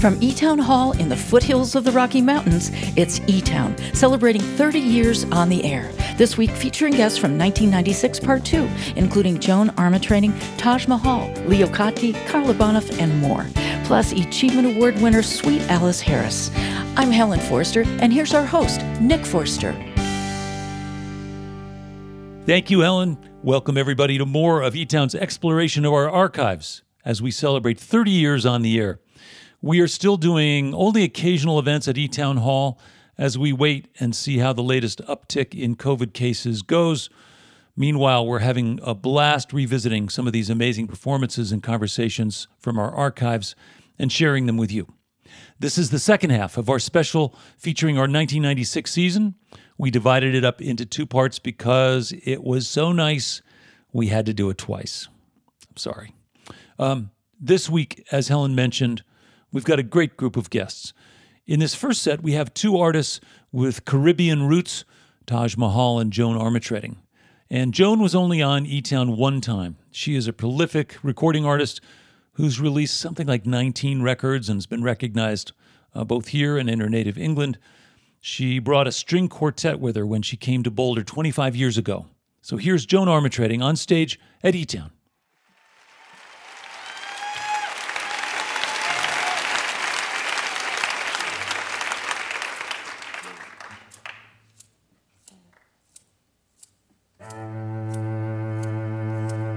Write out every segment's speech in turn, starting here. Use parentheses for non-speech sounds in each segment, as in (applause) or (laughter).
From E Town Hall in the foothills of the Rocky Mountains, it's E Town, celebrating 30 years on the air. This week featuring guests from 1996 Part 2, including Joan Armatrading, Taj Mahal, Leo Kottke, Karla Bonoff, and more. Plus, Achievement Award winner Sweet Alice Harris. I'm Helen Forster, and here's our host, Nick Forster. Thank you, Helen. Welcome, everybody, to more of E Town's exploration of our archives as we celebrate 30 years on the air. We are still doing only occasional events at E Town Hall as we wait and see how the latest uptick in COVID cases goes. Meanwhile, we're having a blast revisiting some of these amazing performances and conversations from our archives and sharing them with you. This is the second half of our special featuring our 1996 season. We divided it up into two parts because it was so nice we had to do it twice. I'm sorry. Um, this week, as Helen mentioned, we've got a great group of guests. In this first set, we have two artists with Caribbean roots, Taj Mahal and Joan Armatrading. And Joan was only on E Town one time. She is a prolific recording artist who's released something like 19 records and has been recognized uh, both here and in her native England. She brought a string quartet with her when she came to Boulder 25 years ago. So here's Joan Armatrading on stage at E Town.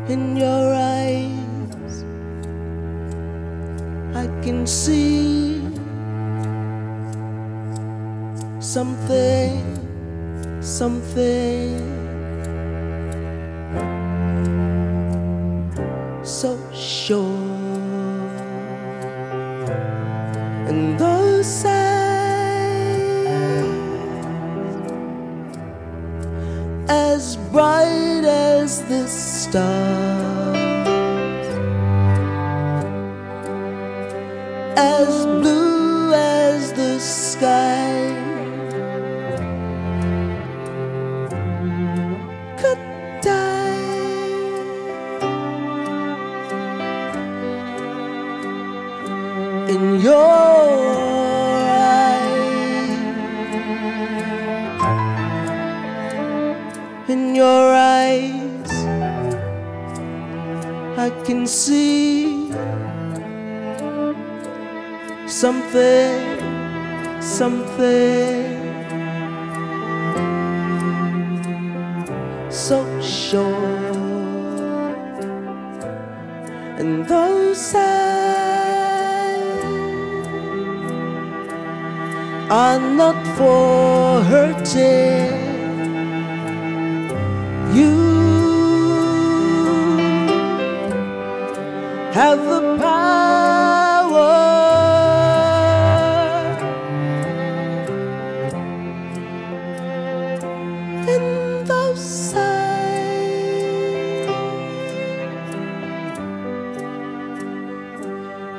In your eyes I can see something, something so sure. And those eyes as bright as the stars,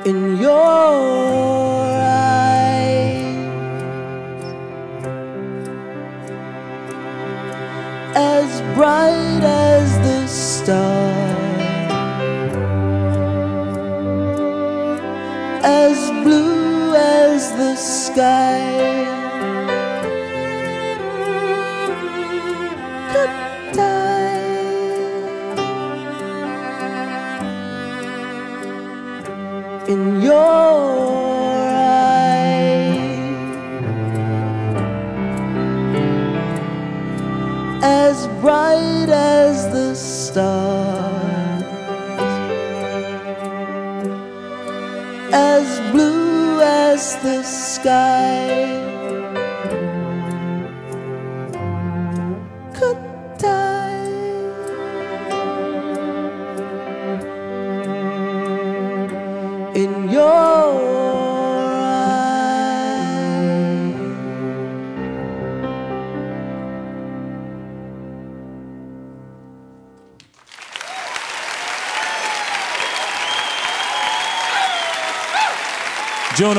in your eyes as bright as the stars, as blue as the sky.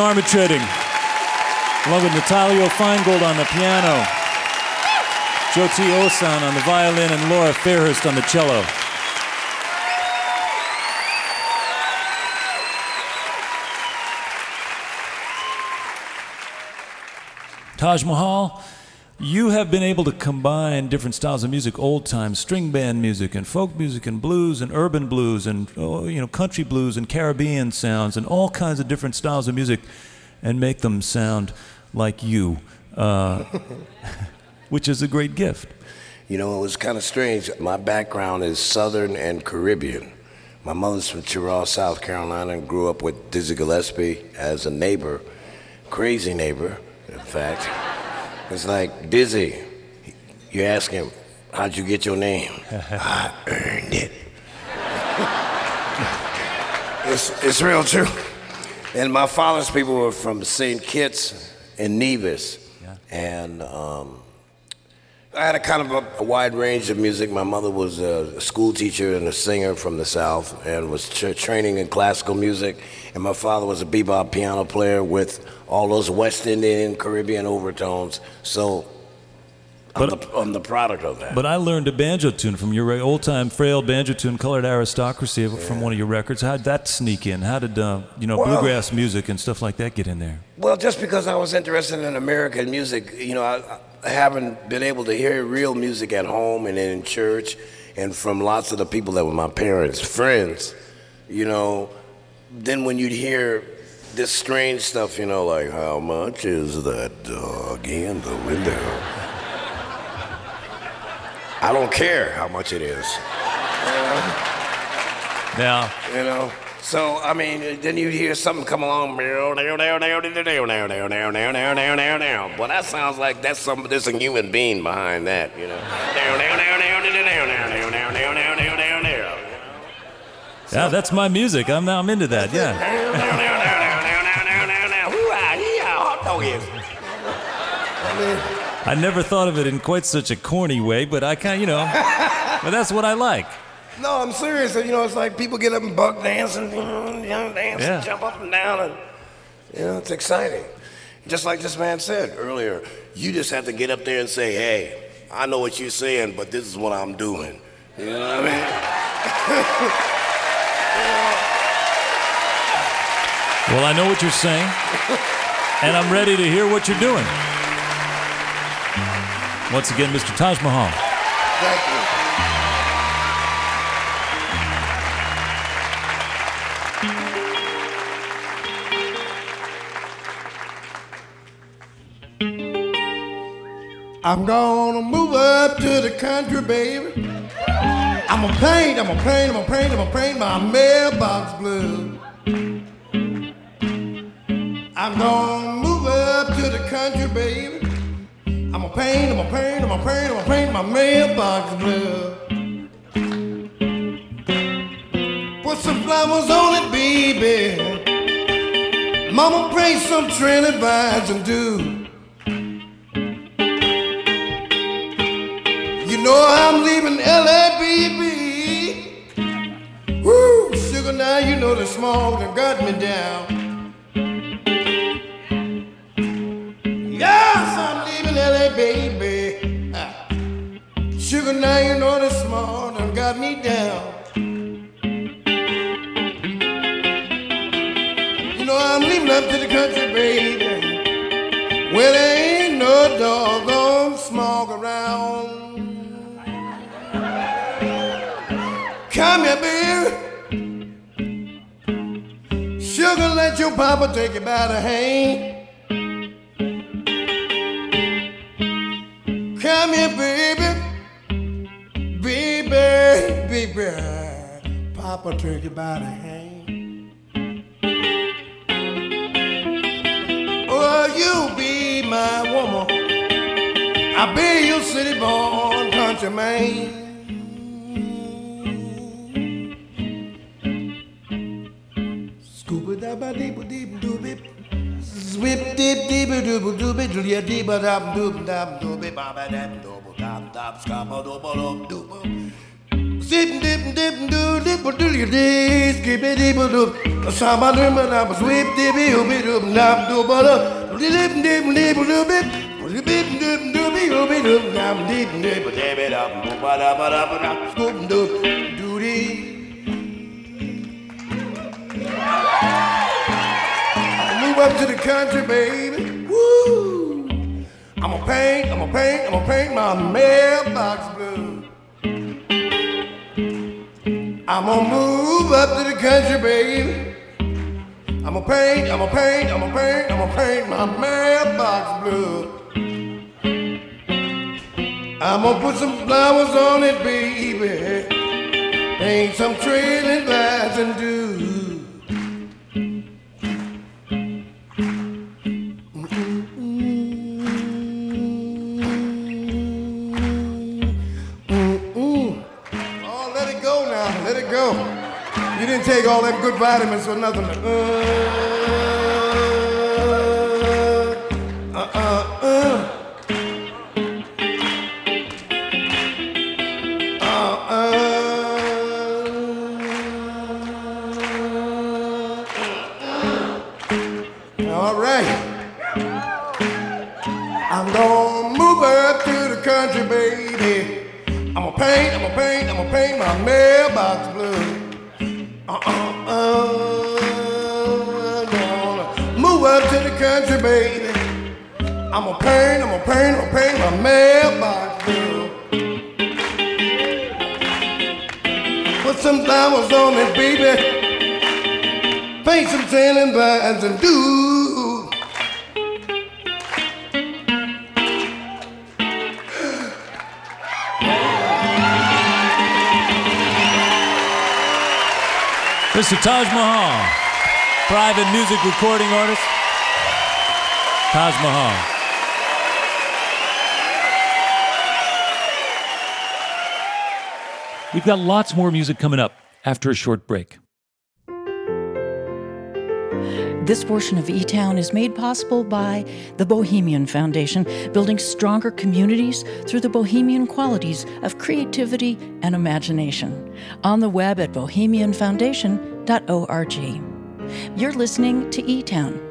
armatrading, along with Natalio Feingold on the piano, Joti Osan on the violin, and Laura Fairhurst on the cello. Taj Mahal you have been able to combine different styles of music, old time string band music and folk music and blues and urban blues and oh, you know country blues and Caribbean sounds and all kinds of different styles of music and make them sound like you, uh, (laughs) which is a great gift. You know, it was kind of strange. My background is Southern and Caribbean. My mother's from Cheraw, South Carolina, and grew up with Dizzy Gillespie as a neighbor, crazy neighbor, in fact. It's like, Dizzy, you ask him, how'd you get your name? (laughs) I earned it. it's, it's real true. And my father's people were from St. Kitts and Nevis. Yeah. And um, I had a kind of a, a, wide range of music. My mother was a school teacher and a singer from the South and was tra- training in classical music. And my father was a bebop piano player with all those West Indian, Caribbean overtones. So I'm, But- the, I'm the product of that. But I learned a banjo tune from your old time frail banjo tune, Colored Aristocracy, from one of your records. How did that sneak in? How did, uh, you know, Well- bluegrass music and stuff like that get in there? Well, just because I was interested in American music, you know, I, I haven't been able to hear real music at home and in church and from lots of the people that were my parents' friends, you know. Then when you'd hear this strange stuff, you know, like, how much is that dog in the window? I don't care how much it is. Now, You know? So, I mean, then you hear something come along. Well, that sounds like that's some, there's a human being behind that, you know? yeah, that's my music. I'm I'm into that. Yeah. Hot dog is. I never thought of it in quite such a corny way, but I kind, of, you know, but that's what I like. No, I'm serious. You know, it's like people get up and buck you know, dance, Yeah. jump up and down, and you know, it's exciting. Just like this man said earlier, you just have to get up there and say, "Hey, I know what you're saying, but this is what I'm doing." You know what I mean? (laughs) Well, I know what you're saying, and I'm ready to hear what you're doing. Once again, Mr. Taj Mahal. Thank you. I'm gonna move up to the country, baby. I'm gonna paint, I'm gonna paint, I'm gonna paint, I'm gonna paint my mailbox blue. I'm gonna move up to the country, baby. I'm gonna paint, I'm gonna paint, I'm gonna paint, I'm gonna paint my mailbox blue. Put some flowers on it, baby. Mama, pray some trendy vines and do. Know I'm leaving LA, baby. Woo, sugar, now you know the smog that got me down. Yes, I'm leaving LA, baby. Ah. Sugar, now you know the smog that got me down. You know I'm leaving up to the country, baby. Where there ain't no doggone smog around. Come here, baby. Sugar, let your papa take you by the hand. Come here, baby. Baby, baby. Papa take you by the hand. Oh, you be my woman. I'll be your city born country man. Deep deep doob doobie doob deep dab doob dab doobie baba dab doob dab dab scabba doob doob doob. Zip dip dip doo dip doo you dee skip it dip doob. Samba doob dab swip dip doob doob dab doob doob. Dip dip dip doobie. Dip dip doobie doobie doob dab dip dip dip dab doob dab dab dab scoop doob doodie. Move up to the country, baby. Woo! I'm gonna paint, I'm gonna paint, I'm gonna paint my mailbox blue. I'm gonna move up to the country, baby. I'm gonna paint, I'm gonna paint, I'm gonna paint, I'm gonna paint my mailbox blue. I'm gonna put some flowers on it, baby. Paint some trailing glass and do. Didn't take all them good vitamins for nothing. Uh, uh, uh, uh. All right. I'm gonna move the country, baby. I'm gonna paint, I'm gonna paint, I'm gonna paint my mailbox Paint, I'm gonna paint, I'm gonna paint my mailbox blue. Put some flowers on it, baby. Paint some sailing vines and do. Mr. Taj Mahal, private music recording artist. Taj Mahal. We've got lots more music coming up after a short break. This portion of E Town is made possible by the Bohemian Foundation, building stronger communities through the bohemian qualities of creativity and imagination. On the web at bohemianfoundation.org. You're listening to E Town.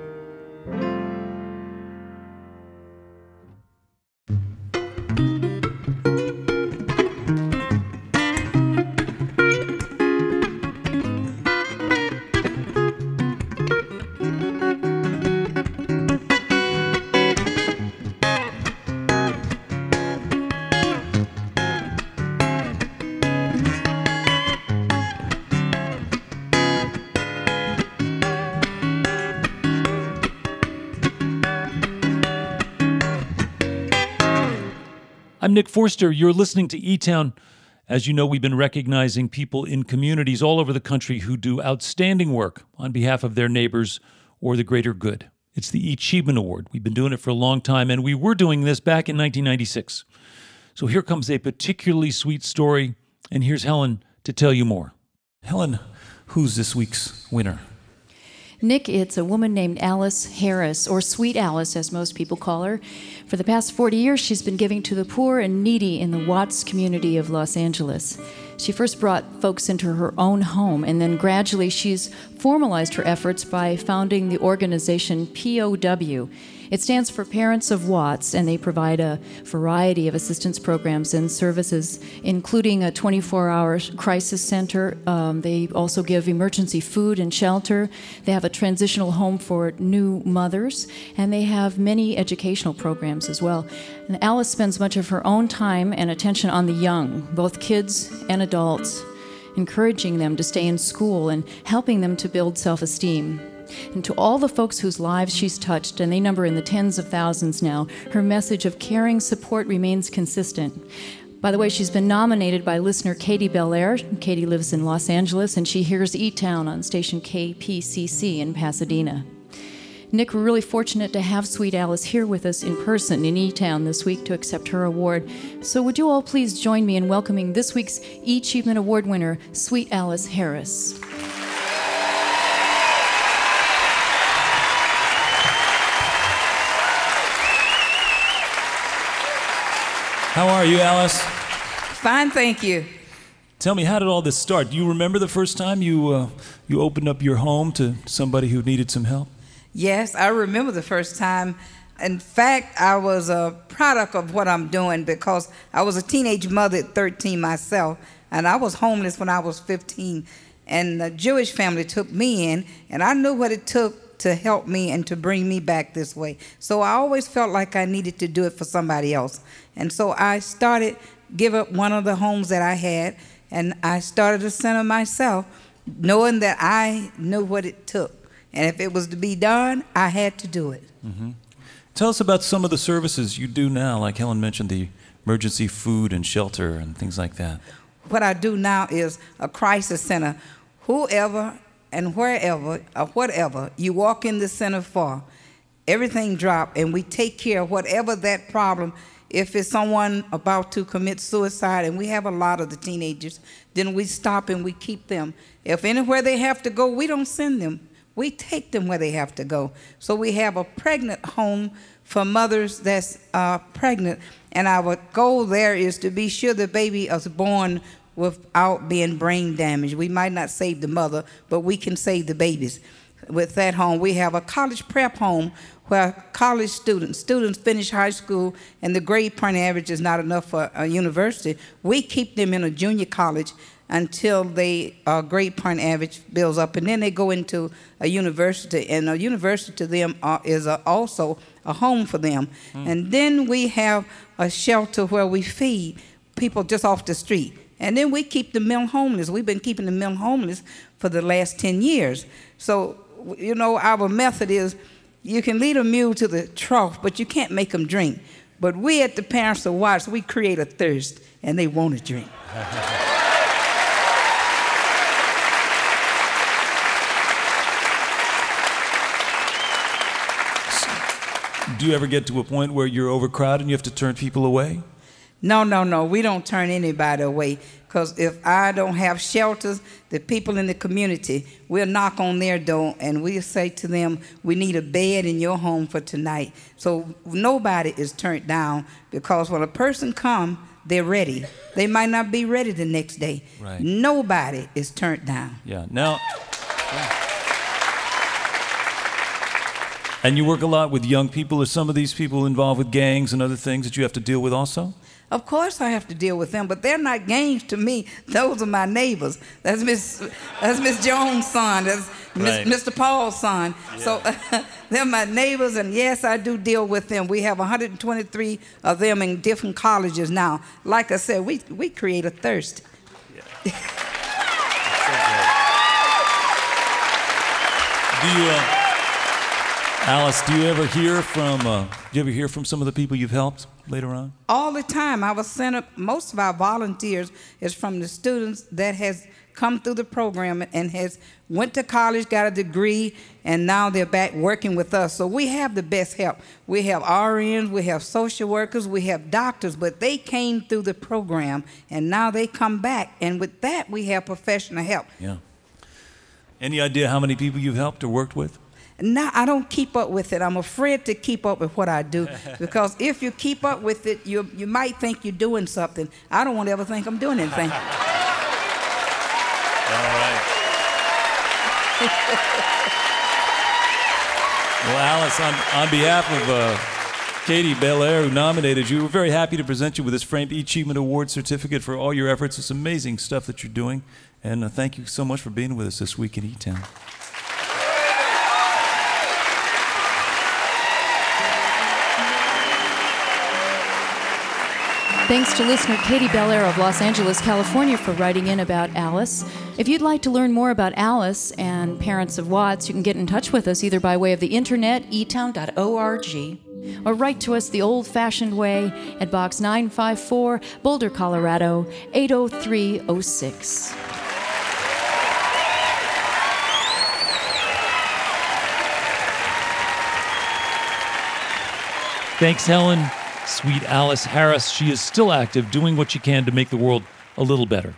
I'm Nick Forster. You're listening to E Town. As you know, we've been recognizing people in communities all over the country who do outstanding work on behalf of their neighbors or the greater good. It's the Achievement Award. We've been doing it for a long time, and we were doing this back in 1996. So here comes a particularly sweet story, and here's Helen to tell you more. Helen, who's this week's winner? Nick, it's a woman named Alice Harris, or Sweet Alice, as most people call her. For the past 40 years, she's been giving to the poor and needy in the Watts community of Los Angeles. She first brought folks into her own home, and then gradually she's formalized her efforts by founding the organization POW. It stands for Parents of Watts, and they provide a variety of assistance programs and services, including a 24 hour crisis center. Um, they also give emergency food and shelter. They have a transitional home for new mothers, and they have many educational programs as well. And Alice spends much of her own time and attention on the young, both kids and adults, encouraging them to stay in school and helping them to build self esteem. And to all the folks whose lives she's touched, and they number in the tens of thousands now, her message of caring support remains consistent. By the way, she's been nominated by listener Katie Belair. Katie lives in Los Angeles, and she hears E Town on station KPCC in Pasadena. Nick, we're really fortunate to have Sweet Alice here with us in person in E Town this week to accept her award. So, would you all please join me in welcoming this week's E Achievement Award winner, Sweet Alice Harris? How are you, Alice? Fine, thank you. Tell me, how did all this start? Do you remember the first time you uh, you opened up your home to somebody who needed some help? Yes, I remember the first time. In fact, I was a product of what I'm doing because I was a teenage mother at 13 myself, and I was homeless when I was 15. And the Jewish family took me in, and I knew what it took to help me and to bring me back this way. So I always felt like I needed to do it for somebody else. And so I started give up one of the homes that I had and I started a center myself knowing that I knew what it took. And if it was to be done, I had to do it. Mm-hmm. Tell us about some of the services you do now, like Helen mentioned the emergency food and shelter and things like that. What I do now is a crisis center. Whoever and wherever or whatever you walk in the center for, everything drop and we take care of whatever that problem if it's someone about to commit suicide and we have a lot of the teenagers then we stop and we keep them. If anywhere they have to go we don't send them. We take them where they have to go. So we have a pregnant home for mothers that's uh, pregnant and our goal there is to be sure the baby is born without being brain damaged. We might not save the mother but we can save the babies. With that home. We have a college prep home where college students, students finish high school and the grade point average is not enough for a university. We keep them in a junior college until they uh, grade point average builds up, and then they go into a university, and a university to them uh, is a, also a home for them. And then we have a shelter where we feed people just off the street. And then we keep the mill homeless. We've been keeping the mill homeless for the last 10 years. So, you know, our method is you can lead a mule to the trough, but you can't make them drink. But we at the Parents of Watts, we create a thirst, and they want to drink. (laughs) Do you ever get to a point where you're overcrowded and you have to turn people away? No, no, no. We don't turn anybody away. Because if I don't have shelters, the people in the community, we'll knock on their door and we'll say to them, We need a bed in your home for tonight. So nobody is turned down because when a person comes, they're ready. They might not be ready the next day. Right. Nobody is turned down. Yeah. Now. And you work a lot with young people. Are some of these people involved with gangs and other things that you have to deal with also? Of course, I have to deal with them, but they're not gangs to me. Those are my neighbors. That's Miss, that's Miss Jones' son. That's Right. Mr. Paul's son. So (laughs) they're my neighbors, and yes, I do deal with them. We have 123 of them in different colleges now. Like I said, we we create a thirst. Do you, uh, Alice? Do you ever hear from? Uh, do you ever hear from some of the people you've helped later on? all the time. I was sent up, most of our volunteers is from the students that has come through the program and has went to college, got a degree, and now they're back working with us. So we have the best help. We have RNs, we have social workers, we have doctors, but they came through the program and now they come back. And with that, we have professional help. Yeah. Any idea how many people you've helped or worked with? Now I don't keep up with it. I'm afraid to keep up with what I do (laughs) because if you keep up with it, you you might think you're doing something. I don't want to ever think I'm doing anything. (laughs) All right. (laughs) well, Alice, on, on behalf of uh, Katie Belair, who nominated you, we're very happy to present you with this Framed Achievement Award certificate for all your efforts. It's amazing stuff that you're doing. And uh, thank you so much for being with us this week in E Town. Thanks to listener Katie Belair of Los Angeles, California, for writing in about Alice. If you'd like to learn more about Alice and Parents of Watts, you can get in touch with us either by way of the internet, etown.org. or write to us the old fashioned way at Box 954, Boulder, Colorado 80306. Thanks, Helen. Sweet Alice Harris. She is still active, doing what she can to make the world a little better.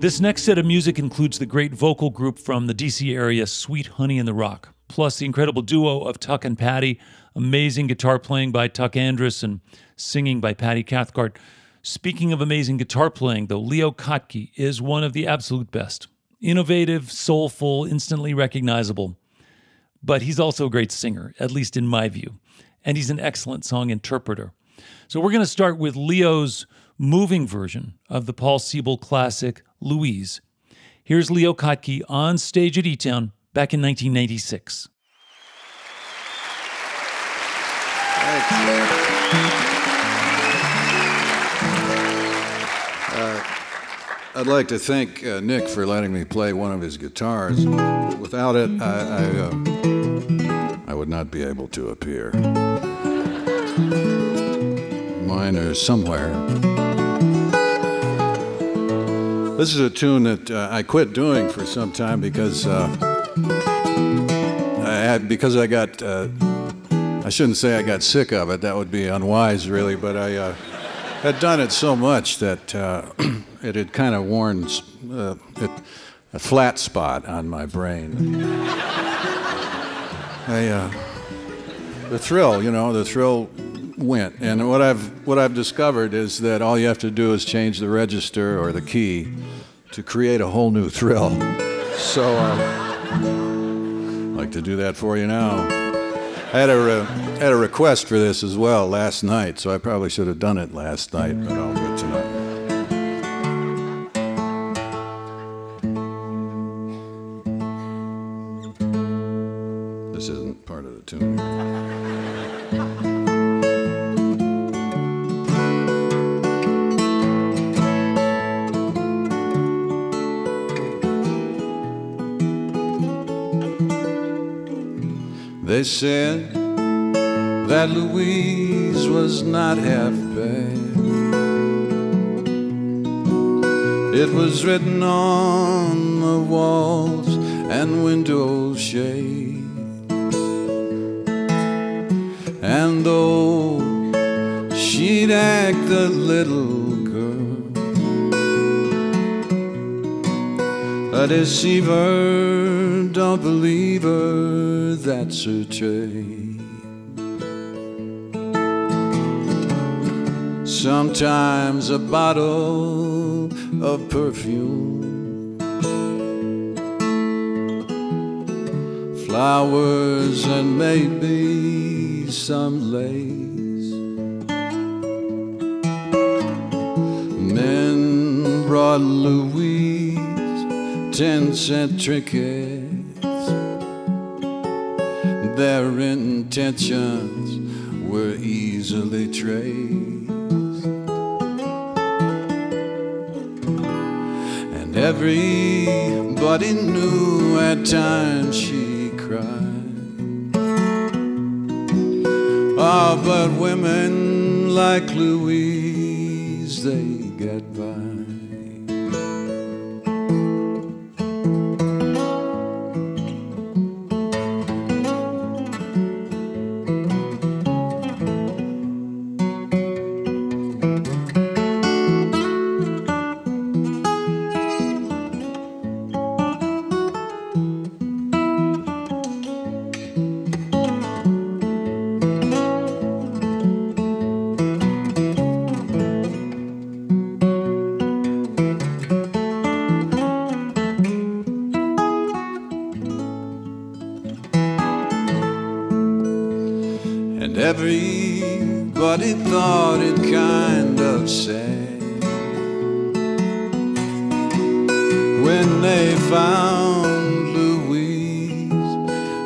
This next set of music includes the great vocal group from the DC area, Sweet Honey in the Rock, plus the incredible duo of Tuck and Patti, amazing guitar playing by Tuck Andress and singing by Patti Cathcart. Speaking of amazing guitar playing, though, Leo Kottke is one of the absolute best. Innovative, soulful, instantly recognizable. But he's also a great singer, at least in my view. And he's an excellent song interpreter. So we're going to start with Leo's moving version of the Paul Siebel classic Louise. Here's Leo Kottke on stage at E Town back in 1986. Uh, I'd like to thank uh, Nick for letting me play one of his guitars. Without it, I, I, uh, I would not be able to appear. Mine are somewhere. This is a tune that uh, I quit doing for some time because uh, I because I got uh, I shouldn't say I got sick of it. That would be unwise, really. But I uh, had done it so much that (clears throat) it had kind of worn uh, it, a flat spot on my brain. I, uh, the thrill, you know, the thrill went. And what I've what I've discovered is that all you have to do is change the register or the key to create a whole new thrill. So uh, I'd like to do that for you now. I had a re- had a request for this as well last night, so I probably should have done it last night, but I'll do it tonight. Written on the walls and window shades. And though she'd act a little girl, a deceiver, don't believe her, that's her trade. Sometimes a bottle of perfume, flowers, and maybe some lace. Men brought Louise ten cent trinkets. Their intentions were easily traced. Everybody knew at times she cried. Ah, but women like Louise, they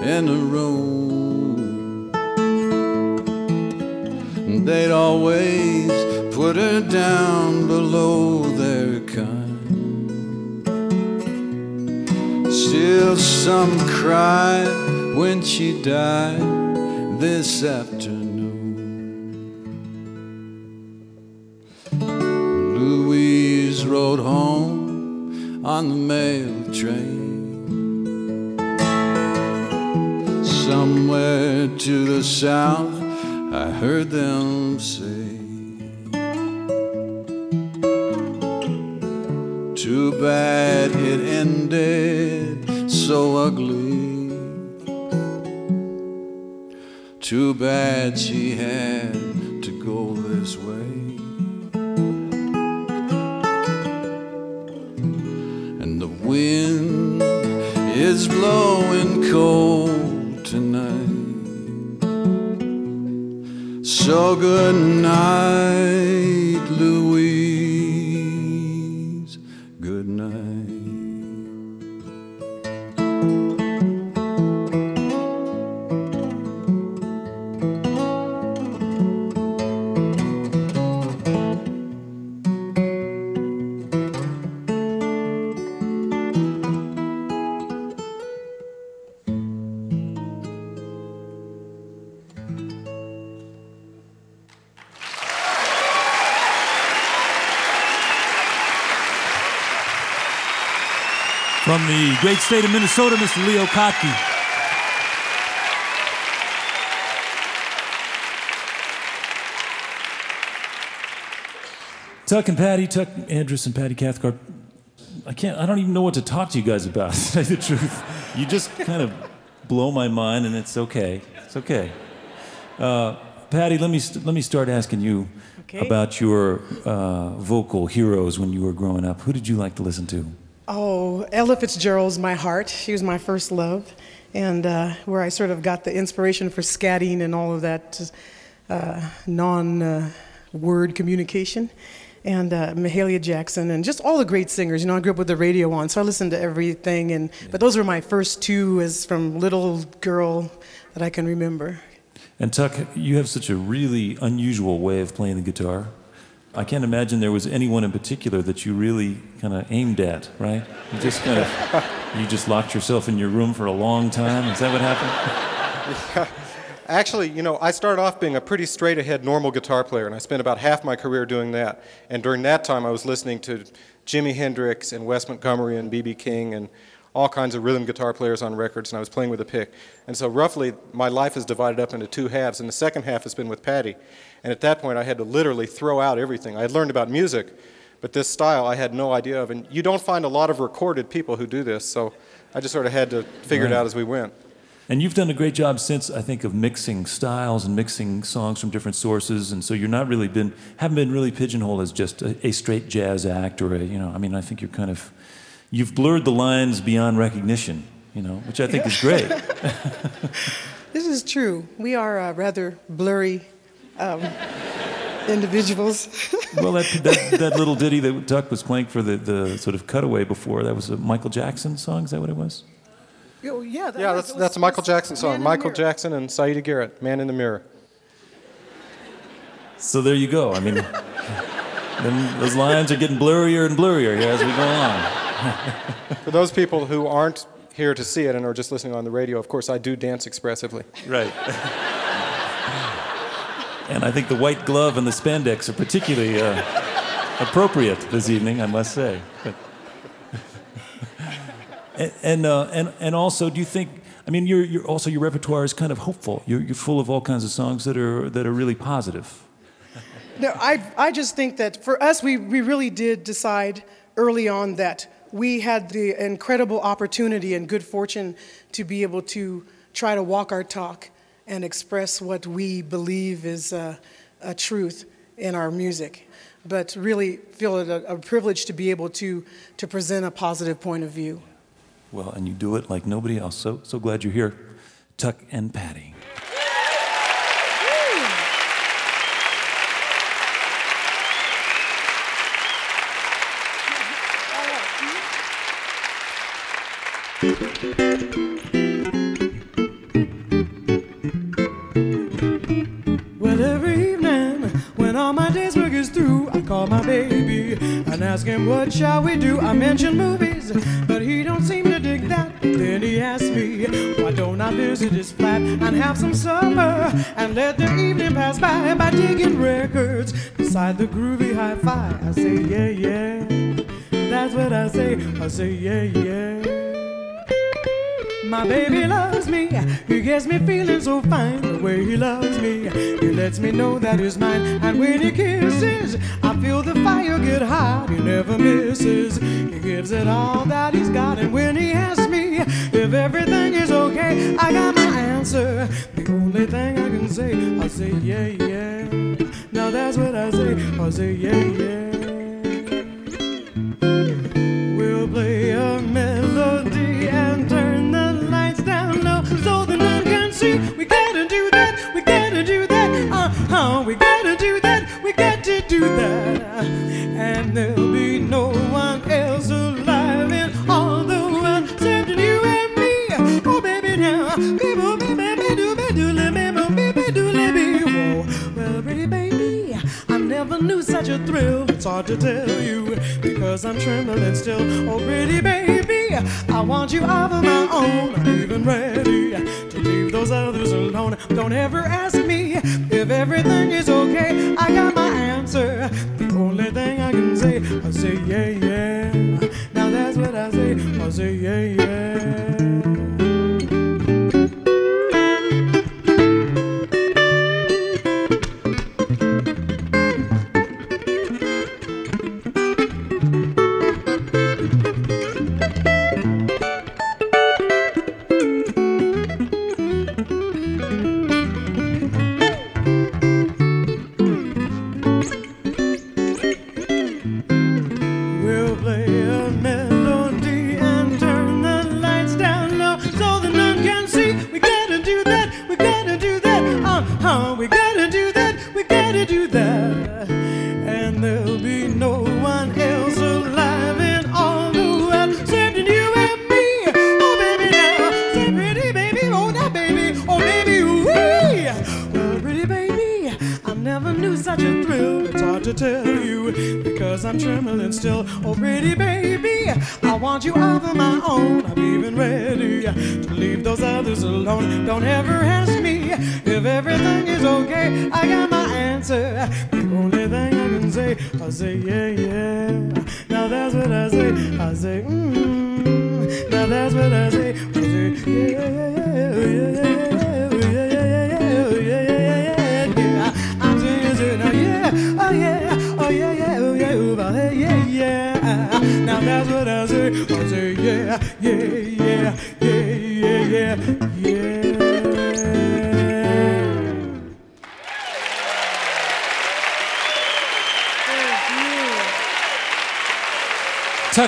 in a room. They'd always put her down below their kind. Still, some cried when she died this afternoon. Louise rode home on the mail train. To the south, I heard them say. Too bad it ended so ugly. Too bad she had to go this way. And the wind is blowing cold So good night, Louise. State of Minnesota, Mr. Leo Kottke. Tuck and Patti, Tuck Andress and Patti Cathcart. I can't. I don't even know what to talk to you guys about. (laughs) To say the truth, you just kind of blow my mind, and it's okay. It's okay. Uh, Patti, let me st- let me start asking you Okay. about your uh, vocal heroes when you were growing up. Who did you like to listen to? Oh, Ella Fitzgerald's my heart. She was my first love, and uh, where I sort of got the inspiration for scatting and all of that uh, non-word communication. And uh, Mahalia Jackson, and just all the great singers. You know, I grew up with the radio on, so I listened to everything. And but those were my first two, as from little girl that I can remember. And Tuck, you have such a really unusual way of playing the guitar. I can't imagine there was anyone in particular that you really kind of aimed at, right? You just kind of, you just locked yourself in your room for a long time. Is that what happened? (laughs) Actually, you know, I started off being a pretty straight ahead normal guitar player, and I spent about half my career doing that. And during that time, I was listening to Jimi Hendrix and Wes Montgomery and B.B. King and all kinds of rhythm guitar players on records, and I was playing with a pick. And so, roughly, my life is divided up into two halves, and the second half has been with Patti. And at that point, I had to literally throw out everything. I had learned about music, but this style I had no idea of. And you don't find a lot of recorded people who do this, so I just sort of had to figure it out as we went. And you've done a great job since, I think, of mixing styles and mixing songs from different sources. And so you're not really been, haven't been really pigeonholed as just a, a straight jazz act or a, you know, I mean, I think you're kind of, you've blurred the lines beyond recognition, you know, which I think is great. (laughs) (laughs) This is true. We are uh, rather blurry um, individuals. (laughs) well, that, that, that little ditty that Tuck was playing for the, the sort of cutaway before, that was a Michael Jackson song, is that what it was? Oh, yeah, that Yeah, was- that's, was- that's a Michael Jackson song. Michael Jackson and Siedah Garrett, Man in the Mirror. So there you go. I mean, then those lines are getting blurrier and blurrier here as we go on. For those people who aren't here to see it and are just listening on the radio, of course, I do dance expressively. Right. (laughs) And I think the white glove and the spandex are particularly uh, appropriate this evening, I must say. But- (laughs) and and, uh, and and also, do you think? I mean, you're, you're also your repertoire is kind of hopeful. You're, you're full of all kinds of songs that are that are really positive. No, I, I just think that for us, we, we really did decide early on that we had the incredible opportunity and good fortune to be able to try to walk our talk and express what we believe is a, a truth in our music. But really feel it a, a privilege to be able to, to present a positive point of view. Well, and you do it like nobody else. So so glad you're here, Tuck and Patti. Well, every evening when all my day's work is through, I call my baby and ask him what shall we do. I mention movies, but he don't seem to dig that. Then he asks me, why don't I visit his flat and have some supper and let the evening pass by by digging records beside the groovy hi-fi. I say yeah yeah, that's what I say. I say yeah yeah. My baby loves me. He gets me feeling so fine the way he loves me. He lets me know that he's mine. And when he kisses, I feel the fire get hot. He never misses. He gives it all that he's got. And when he asks me if everything is okay, I got my answer. The only thing I can say, I say yeah, yeah. Now that's what I say. I say yeah, yeah. Thrill. It's hard to tell you because I'm trembling still. Oh, pretty baby, I want you all of my own. I'm even ready to leave those others alone. Don't ever ask me if everything tell you because I'm trembling still. Oh, pretty baby, I want you all for my own. I'm even ready to leave those others alone. Don't ever ask me if everything is okay. I got my answer. The only thing I can say, I say yeah, yeah. Now that's what I say. I say mmm. Now that's what I say. I say yeah, yeah,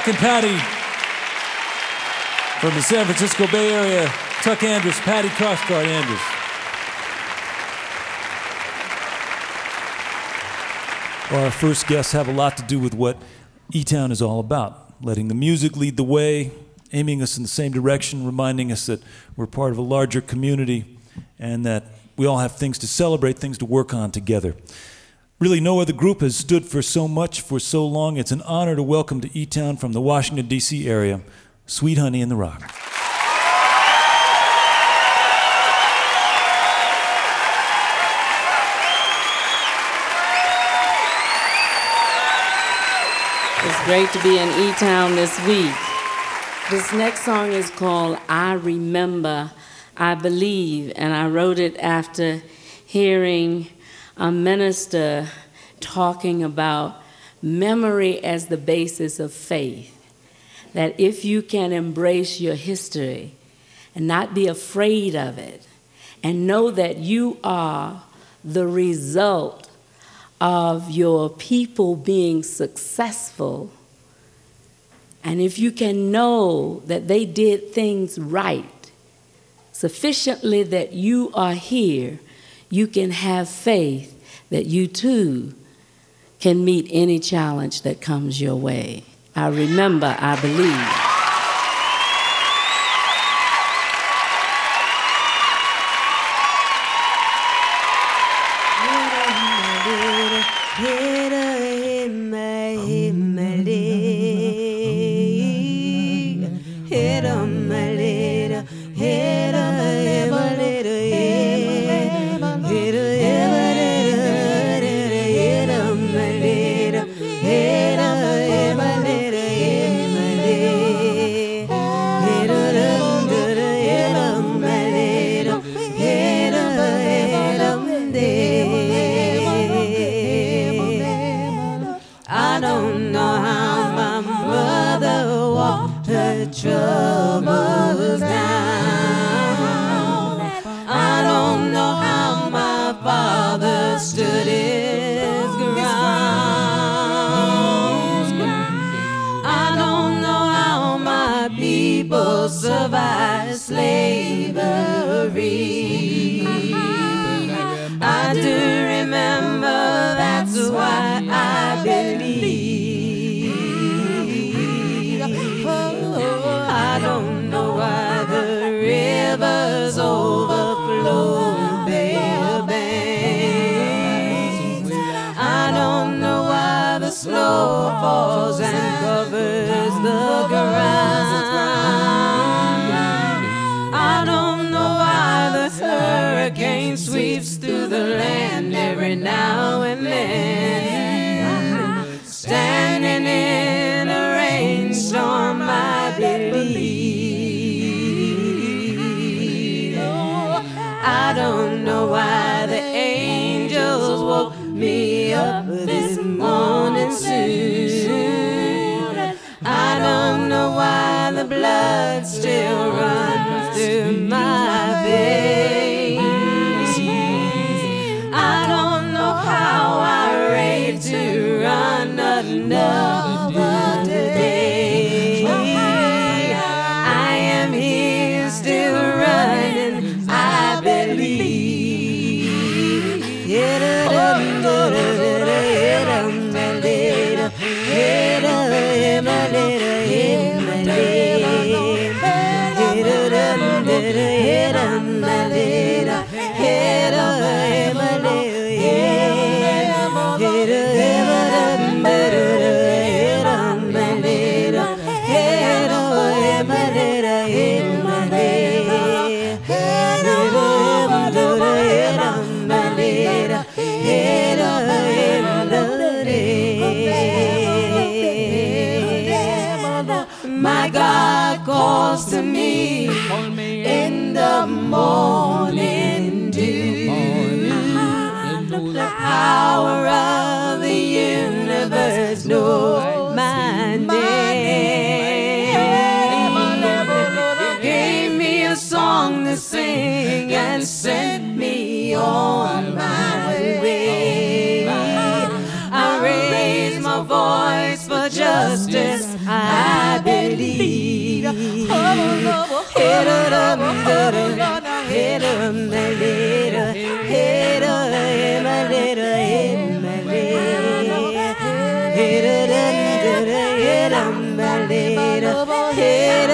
And Patti from the San Francisco Bay Area. Tuck Andress, Patti Crossguard Andress. Our first guests have a lot to do with what E Town is all about letting the music lead the way, aiming us in the same direction, reminding us that we're part of a larger community and that we all have things to celebrate, things to work on together. Really, no other group has stood for so much for so long. It's an honor to welcome to E Town from the Washington, D.C. area, Sweet Honey in the Rock. It's great to be in E Town this week. This next song is called I Remember, I Believe, and I wrote it after hearing a minister talking about memory as the basis of faith. That if you can embrace your history and not be afraid of it, and know that you are the result of your people being successful, and if you can know that they did things right sufficiently that you are here, you can have faith that you too can meet any challenge that comes your way. I remember, I believe. The land every now and then. Calls to me in the morning dew. The power of the universe knows my name. Gave me a song to sing and sent me on my I believe. Hit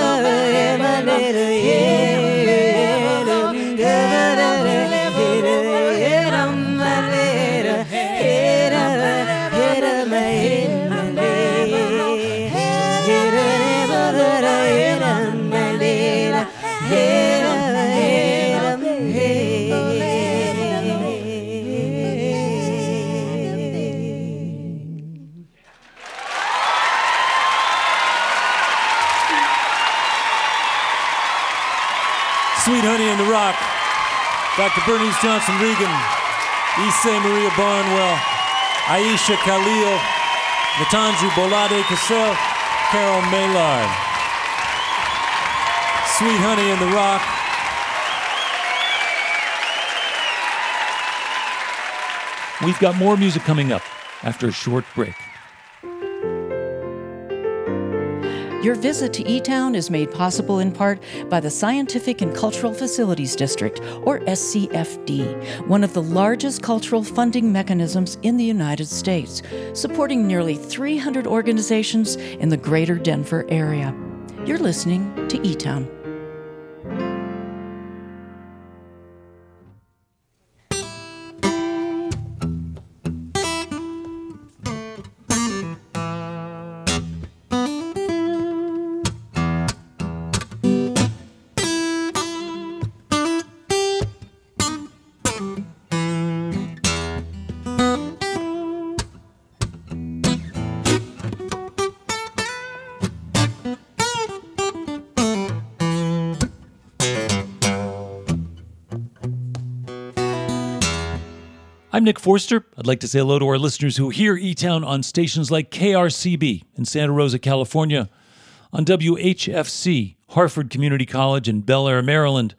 Dr. Bernice Johnson Reagon. Ysaye Maria Barnwell. Aisha Kahlil. Nitanju Bolade Casel. Carol Maillard. Sweet Honey in the Rock. We've got more music coming up after a short break. Your visit to E Town is made possible in part by the Scientific and Cultural Facilities District, or SCFD, one of the largest cultural funding mechanisms in the United States, supporting nearly 300 organizations in the greater Denver area. You're listening to E I'm Nick Forster. I'd like to say hello to our listeners who hear E Town on stations like KRCB in Santa Rosa, California, on WHFC, Harford Community College in Bel Air, Maryland,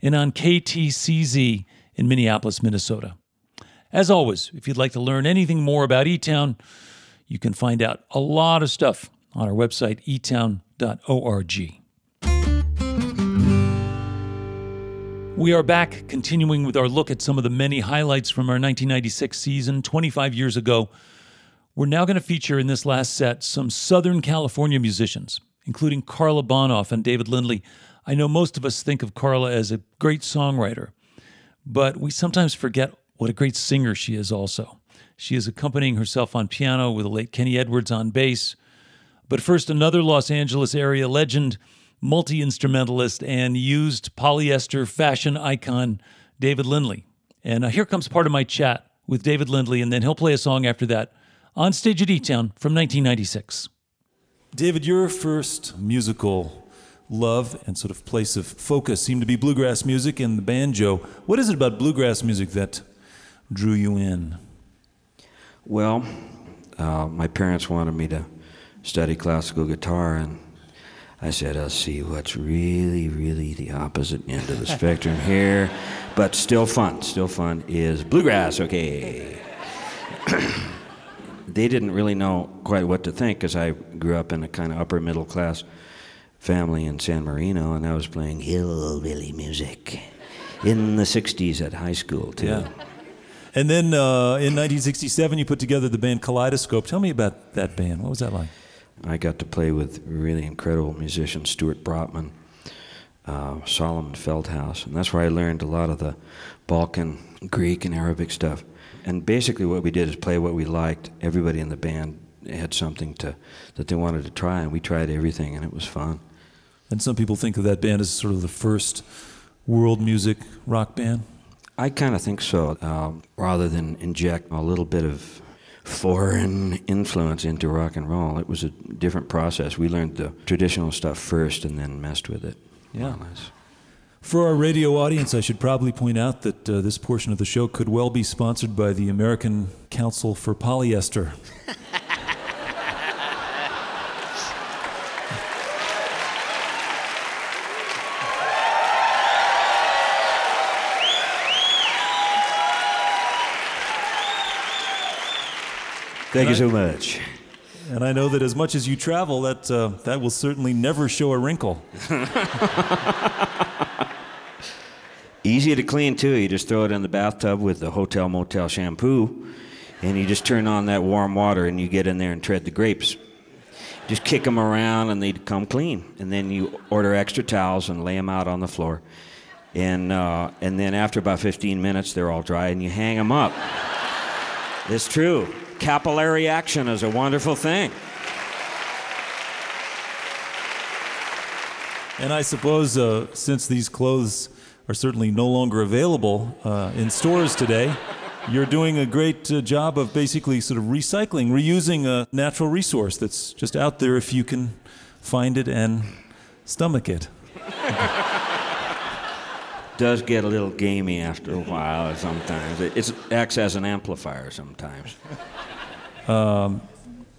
and on KTCZ in Minneapolis, Minnesota. As always, if you'd like to learn anything more about E Town, you can find out a lot of stuff on our website, etown.org. We are back, continuing with our look at some of the many highlights from our 1996 season 25 years ago. We're now going to feature in this last set some Southern California musicians, including Karla Bonoff and David Lindley. I know most of us think of Karla as a great songwriter, but we sometimes forget what a great singer she is also. She is accompanying herself on piano with the late Kenny Edwards on bass. But first, another Los Angeles area legend multi instrumentalist and used polyester fashion icon, David Lindley. And uh, here comes part of my chat with David Lindley, and then he'll play a song after that on stage at E Town from 1996. David, your first musical love and sort of place of focus seemed to be bluegrass music and the banjo. What is it about bluegrass music that drew you in? Well, uh, my parents wanted me to study classical guitar, and I said, I'll see what's really, really the opposite end of the spectrum here, but still fun, still fun is bluegrass, okay. (clears throat) they didn't really know quite what to think because I grew up in a kind of upper middle class family in San Marino, and I was playing hillbilly music in the 60s at high school, too. Yeah. And then uh, in 1967, you put together the band Kaleidoscope. Tell me about that band. What was that like? I got to play with really incredible musicians, Stuart Brotman, uh, Solomon Feldthouse, and that's where I learned a lot of the Balkan, Greek, and Arabic stuff. And basically, what we did is play what we liked. Everybody in the band had something to that they wanted to try, and we tried everything, and it was fun. And some people think of that band as sort of the first world music rock band. I kind of think so. Um, rather than inject a little bit of foreign influence into rock and roll. It was a different process. We learned the traditional stuff first and then messed with it. Yeah. For our radio audience, I should probably point out that uh, this portion of the show could well be sponsored by the American Council for Polyester. (laughs) Thank you so much. And I know that as much as you travel, that, uh, that will certainly never show a wrinkle. (laughs) Easy to clean too. You just throw it in the bathtub with the hotel motel shampoo, and you just turn on that warm water and you get in there and tread the grapes. Just kick them around and they come clean. And then you order extra towels and lay them out on the floor. And, uh, and then after about 15 minutes, they're all dry and you hang them up. it's true. Capillary action is a wonderful thing. And I suppose uh, since these clothes are certainly no longer available uh, in stores today, you're doing a great uh, job of basically sort of recycling, reusing a natural resource that's just out there if you can find it and stomach it. (laughs) Does get a little gamey after a while (laughs) sometimes. It it's, acts as an amplifier sometimes. (laughs) Um,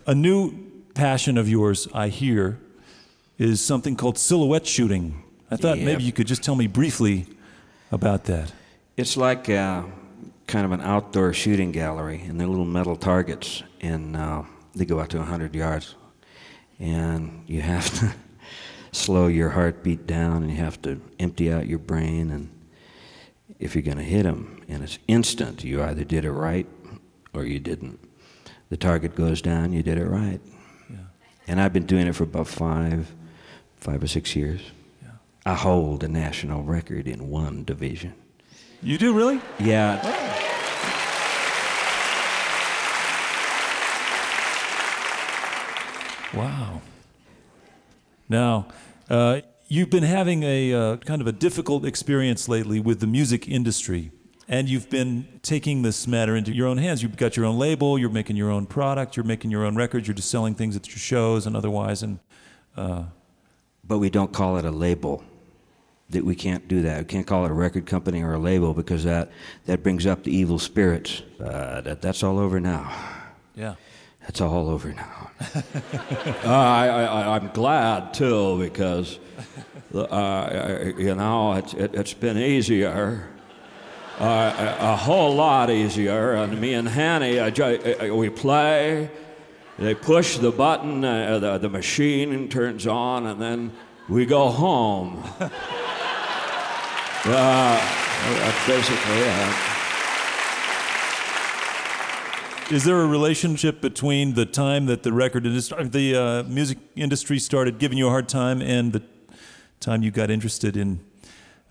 a new passion of yours, I hear, is something called silhouette shooting. I thought Yep. maybe you could just tell me briefly about that. It's like uh, kind of an outdoor shooting gallery, and they're little metal targets, and uh, they go out to 100 yards. And you have to slow your heartbeat down, and you have to empty out your brain. And if you're going to hit them, and it's instant, you either did it right or you didn't. The target goes down, you did it right. And I've been doing it for about five, five or six years. I hold a national record in one division. You do really? Yeah. Oh. Wow. Now, uh, you've been having a uh, kind of a difficult experience lately with the music industry, and you've been taking this matter into your own hands. You've got your own label, you're making your own product, you're making your own records, you're just selling things at your shows and otherwise. And uh, But we don't call it a label. That we can't do that. We can't call it a record company or a label because that, that brings up the evil spirits. Uh, that, that's all over now. yeah. That's all over now. (laughs) Uh, I, I, I'm glad too because, uh, you know, it's, it, it's been easier, uh, a, a whole lot easier. And me and Hani, uh, we play. They push the button, uh, the, the machine turns on, and then we go home. (laughs) uh, that's basically it. Is there a relationship between the time that the record industry, the uh, music industry started giving you a hard time and the time you got interested in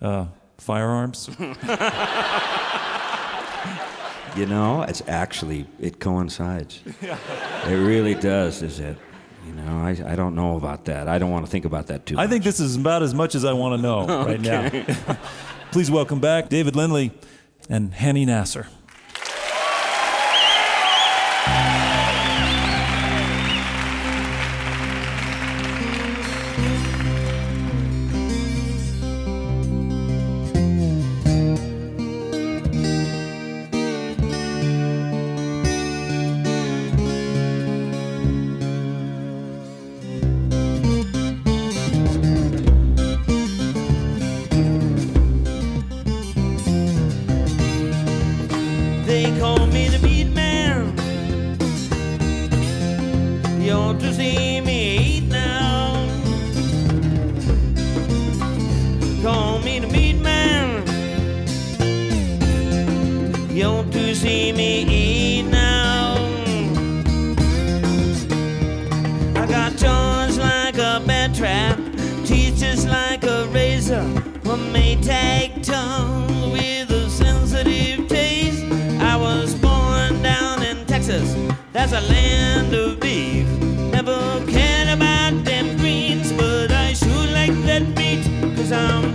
uh, firearms? (laughs) You know, it's actually it coincides. It really does. Is it? You know, I, I don't know about that. I don't want to think about that too. I think this is about as much as I want to know (laughs) right now. (laughs) Please welcome back David Lindley and Hani Naser. Maytag tongue with a sensitive taste. I was born down in Texas, that's a land of beef. Never cared about them greens, but I sure like that I'm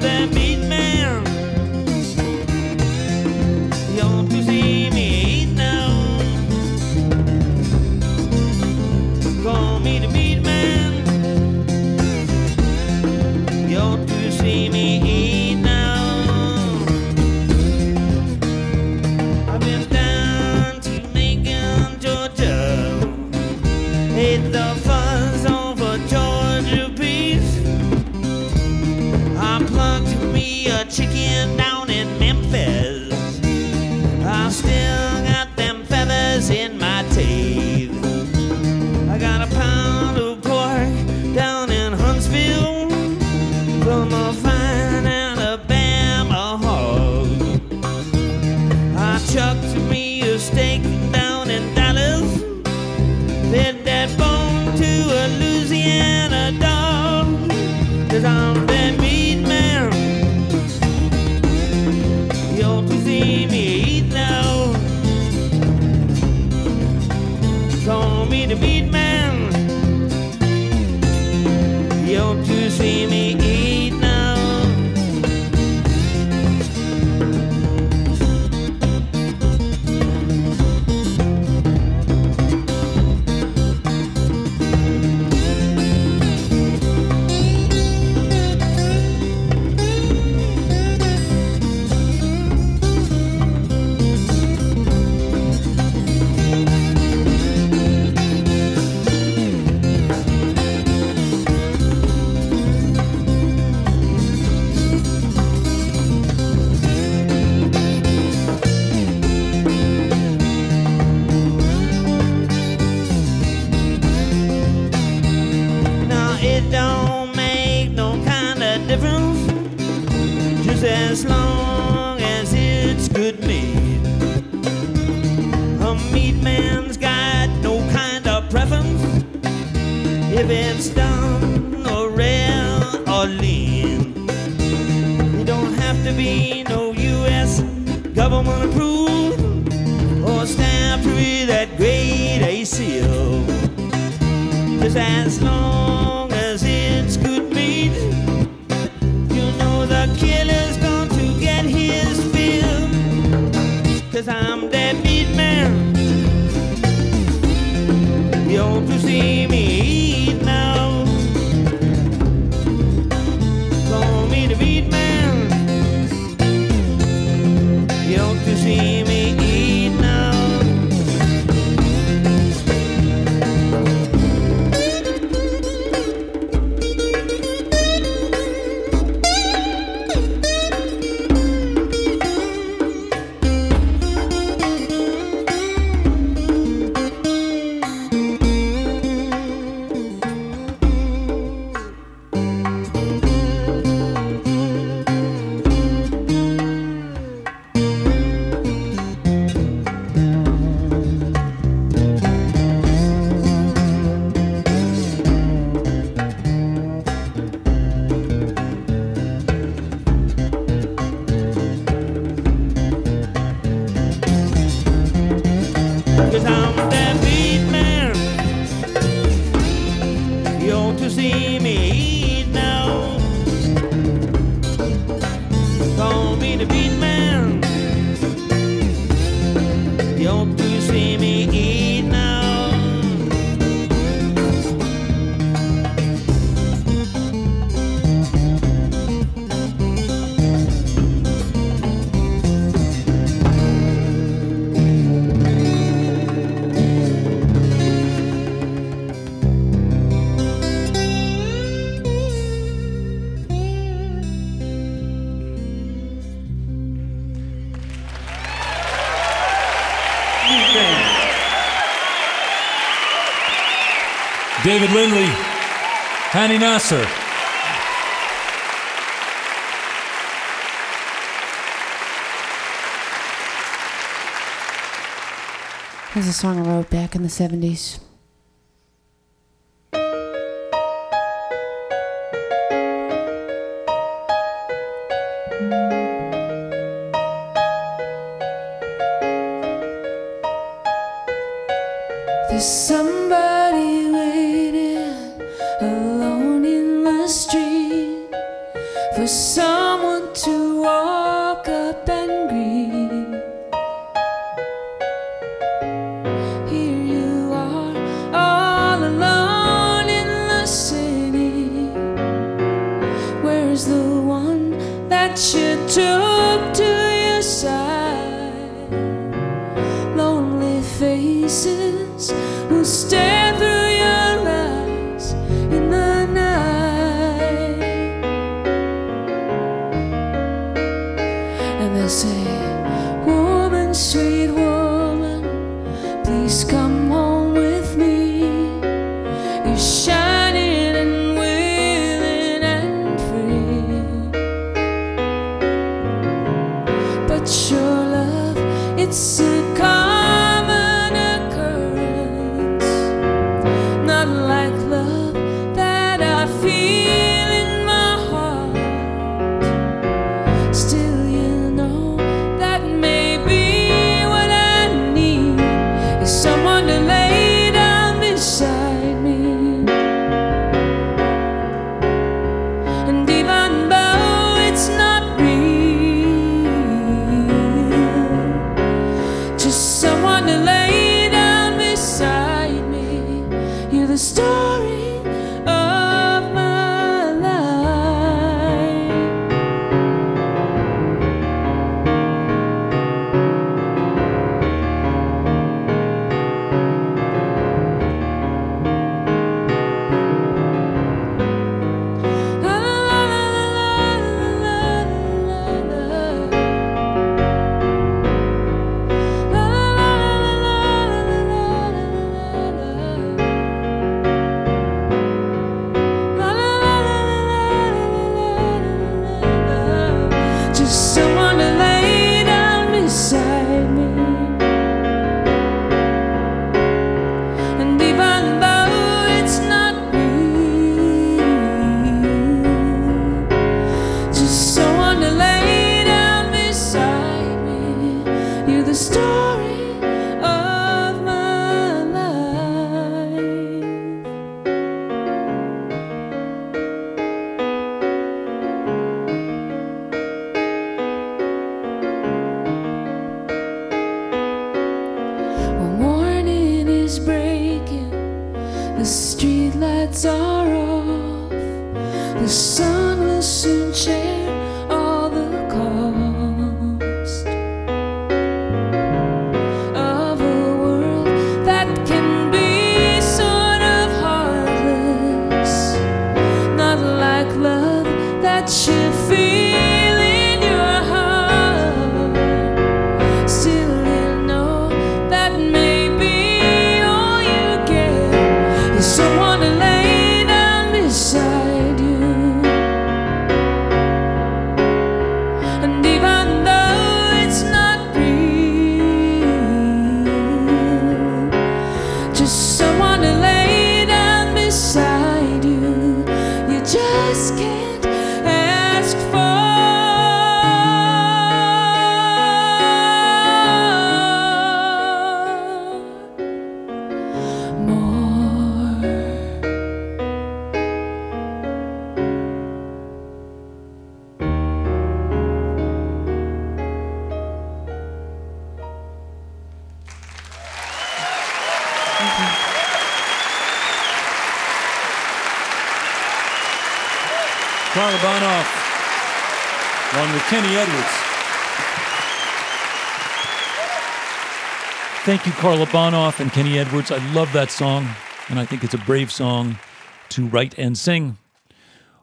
David Lindley, Hani Naser. This is a song I wrote back in the 70s. Karla Bonoff, along with Kenny Edwards. Thank you, Karla Bonoff and Kenny Edwards. I love that song, and I think it's a brave song to write and sing.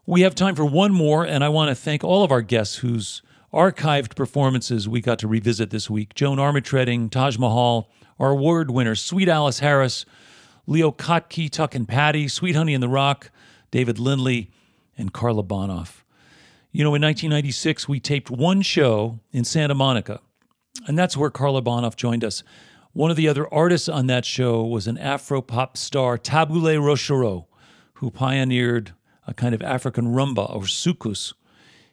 We have time for one more, and I want to thank all of our guests whose archived performances we got to revisit this week. Joan Armatrading, Taj Mahal, our award winner, Sweet Alice Harris, Leo Kottke, Tuck and Patti, Sweet Honey in the Rock, David Lindley, and Karla Bonoff. You know, in 1996, we taped one show in Santa Monica, and that's where Karla Bonoff joined us. One of the other artists on that show was an Afro pop star, Tabu Ley Rochereau, who pioneered a kind of African rumba or soukous.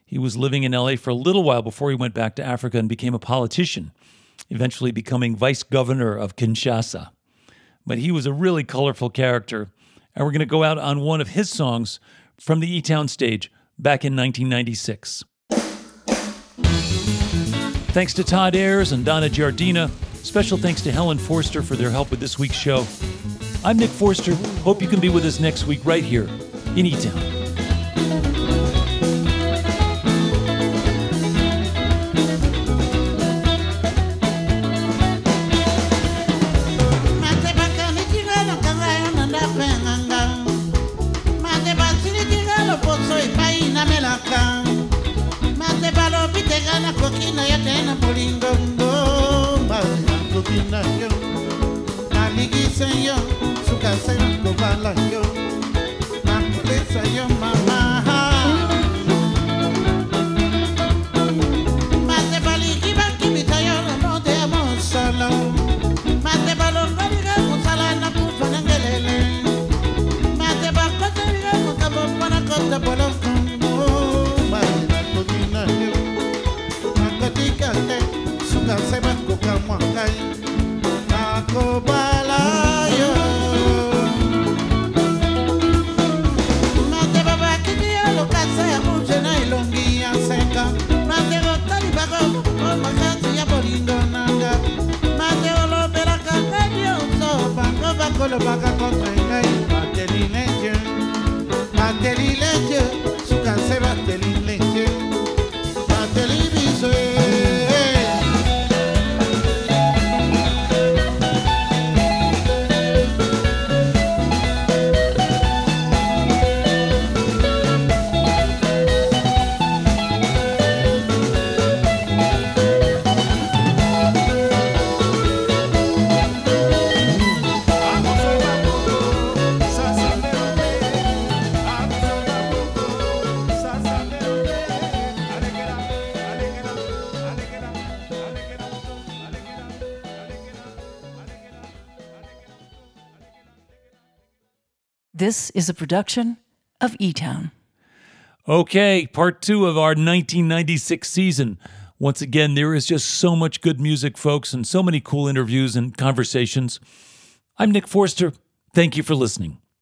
He was living in LA for a little while before he went back to Africa and became a politician, eventually becoming vice governor of Kinshasa. But he was a really colorful character, and we're going to go out on one of his songs from the E Town stage back in 1996. Thanks to Todd Ayers and Donna Giardina. Special thanks to Helen Forster for their help with this week's show. I'm Nick Forster. Hope you can be with us next week right here in E Town. Kina ya tena molingongo mazakokina yo naligisa yo sukase kobala yo nakolesa yo Is a production of E Town. Okay, part two of our 1996 season. Once again, there is just so much good music, folks, and so many cool interviews and conversations. I'm Nick Forster. Thank you for listening.